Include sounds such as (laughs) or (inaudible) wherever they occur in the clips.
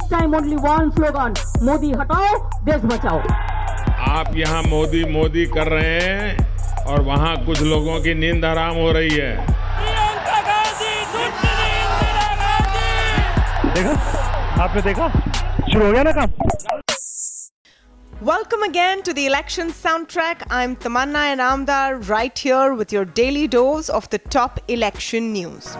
This time only one slogan. Modi हटाओ देश बचाओ आप यहाँ मोदी मोदी कर रहे हैं और वहाँ कुछ लोगों की नींद हराम हो रही है प्रियंका गांधी सुंदरी इंदिरा गांधी देखा आपने देखा शुरू हो गया ना काम Welcome again to the election soundtrack. I'm Tamanna and Amdar right here with your daily dose of the top election news.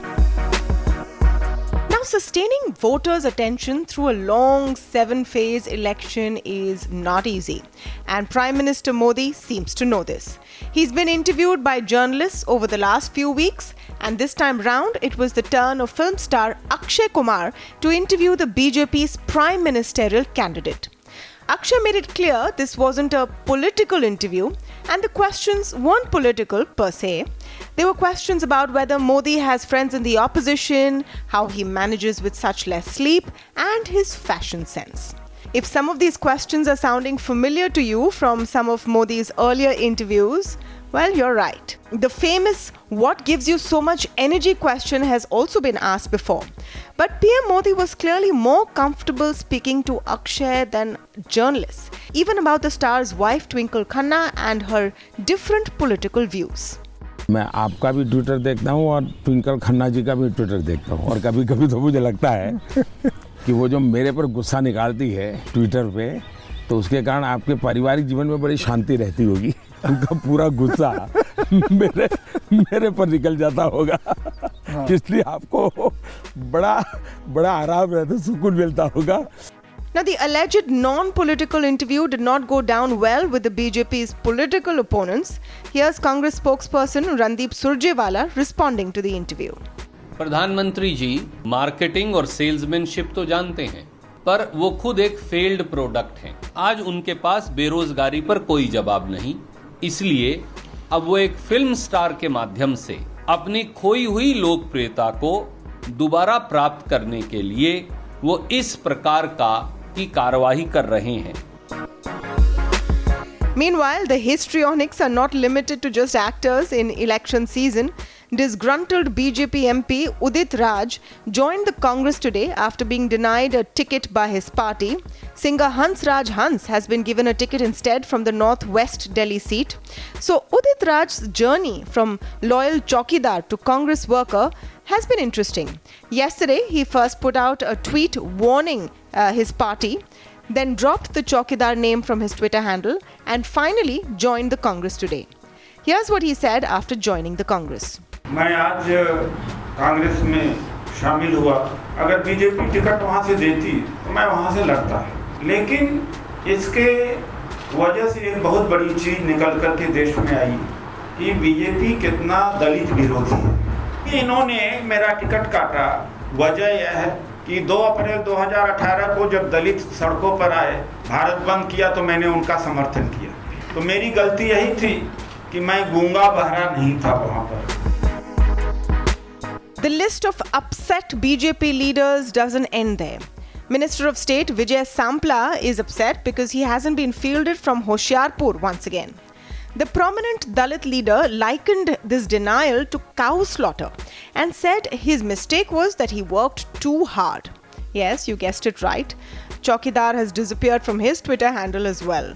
Now, sustaining voters' attention through a long seven phase election is not easy, and Prime Minister Modi seems to know this. He's been interviewed by journalists over the last few weeks, and this time round, it was the turn of film star Akshay Kumar to interview the BJP's prime ministerial candidate. Akshay made it clear this wasn't a political interview, and the questions weren't political per se. They were questions about whether Modi has friends in the opposition, how he manages with such less sleep, and his fashion sense. If some of these questions are sounding familiar to you from some of Modi's earlier interviews, well, you're right. The famous what gives you so much energy question has also been asked before. But PM Modi was clearly more comfortable speaking to Akshay than journalists, even about the star's wife Twinkle Khanna and her different political views. मैं आपका भी Twitter देखता हूँ और ट्विंकल खन्ना जी का भी Twitter देखता हूँ। और कभी कभी तो मुझे लगता है (laughs) कि वो जो मेरे पर गुस्सा निकालती है ट्विटर पे तो उसके कारण आपके पारिवारिक जीवन में बड़ी शांति रहती होगी। (laughs) उनका पूरा गुस्सा (laughs) मेरे मेरे पर निकल जाता होगा। इसलिए आपको बड़ा बड़ा आराम रहता सुकून मिलता होगा। Now, the alleged non political interview did not go down well with the BJP's political opponents. Here's Congress spokesperson Randeep Surjewala responding to the interview. प्रधानमंत्री जी मार्केटिंग और सेल्समैनशिप तो जानते हैं पर वो खुद एक फेल्ड प्रोडक्ट हैं आज उनके पास बेरोजगारी पर कोई जवाब नहीं इसलिए अब वो एक फ़िल्म स्टार के माध्यम से अपनी खोई हुई लोकप्रियता को दोबारा प्राप्त करने के लिए वो इस प्रकार का की कार्यवाही कर रहे हैं Meanwhile, the histrionics are not limited to just actors in election season. Disgruntled BJP MP Udit Raj joined the Congress today after being denied a ticket by his party. Singer Hans Raj Hans has been given a ticket instead from the Northwest Delhi seat. So, Udit Raj's journey from loyal chokidar to Congress worker has been interesting. Yesterday, he first put out a tweet warning uh, his party then dropped the Chokidar name from his Twitter handle, and finally joined the Congress today. Here's what he said after joining the Congress. मैं आज कांग्रेस में शामिल हुआ अगर BJP ticket वहां से देती तो मैं वहां से लड़ता लेकिन इसके वजह से एक बहुत बड़ी चीज निकल कर के देश में आई कि बीजेपी कितना दलित विरोधी है कि इन्होंने मेरा टिकट काटा। वजह यह है कि 2 अप्रैल 2018 को जब दलित सड़कों पर आए, भारत बंद किया तो मैंने उनका समर्थन किया। तो मेरी गलती यही थी कि मैं गूँगा बहरा नहीं था वहाँ पर। The list of upset BJP leaders doesn't Minister of State Vijay Sampla is upset because he hasn't been fielded from Hoshiarpur once again. The prominent Dalit leader likened this denial to cow slaughter and said his mistake was that he worked too hard. Yes, you guessed it right. Chokidar has disappeared from his Twitter handle as well.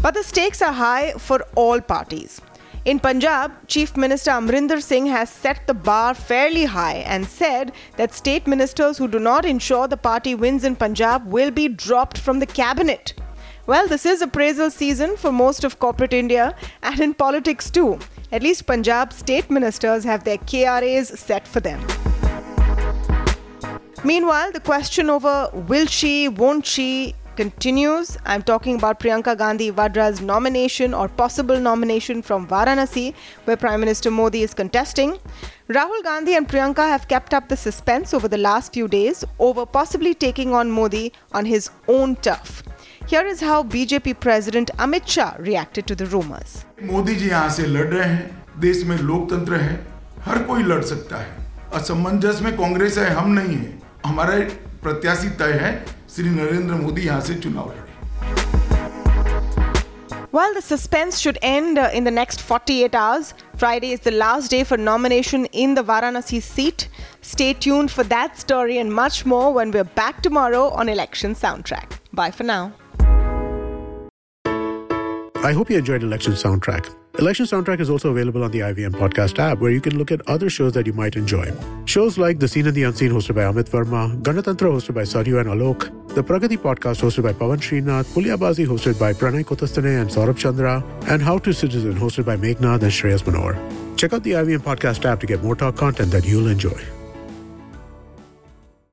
But the stakes are high for all parties. In Punjab, Chief Minister Amarinder Singh has set the bar fairly high and said that state ministers who do not ensure the party wins in Punjab will be dropped from the cabinet. Well, this is appraisal season for most of corporate India and in politics too. At least Punjab state ministers have their KRAs set for them. Meanwhile, the question over will she, won't she continues. I'm talking about Priyanka Gandhi Vadra's nomination or possible nomination from Varanasi, where Prime Minister Modi is contesting. Rahul Gandhi and Priyanka have kept up the suspense over the last few days over possibly taking on Modi on his own turf. Here is how BJP President Amit Shah reacted to the rumors. Modi ji यहाँ से लड़ रहे हैं देश में लोकतंत्र है हर कोई लड़ सकता है असमंजस में कांग्रेस है हम नहीं है हमारा प्रत्याशी तय है श्री नरेंद्र मोदी यहाँ से चुनाव लड़े While the suspense should end uh, in the next 48 hours, Friday is the last day for nomination in the Varanasi seat. Stay tuned for that story and much more when we're back tomorrow on Election Soundtrack. Bye for now. I hope you enjoyed Election Soundtrack. Election Soundtrack is also available on the IVM podcast app where you can look at other shows that you might enjoy. Shows like The Scene and the Unseen hosted by Amit Varma, Ganatantra hosted by Saryu and Alok, The Pragati podcast hosted by Pavan Srinath, Puliyabaazi hosted by Pranay Kotasthane and Saurabh Chandra, and How to Citizen hosted by Meghnad and Shreyas Manohar. Check out the IVM podcast app to get more talk content that you'll enjoy.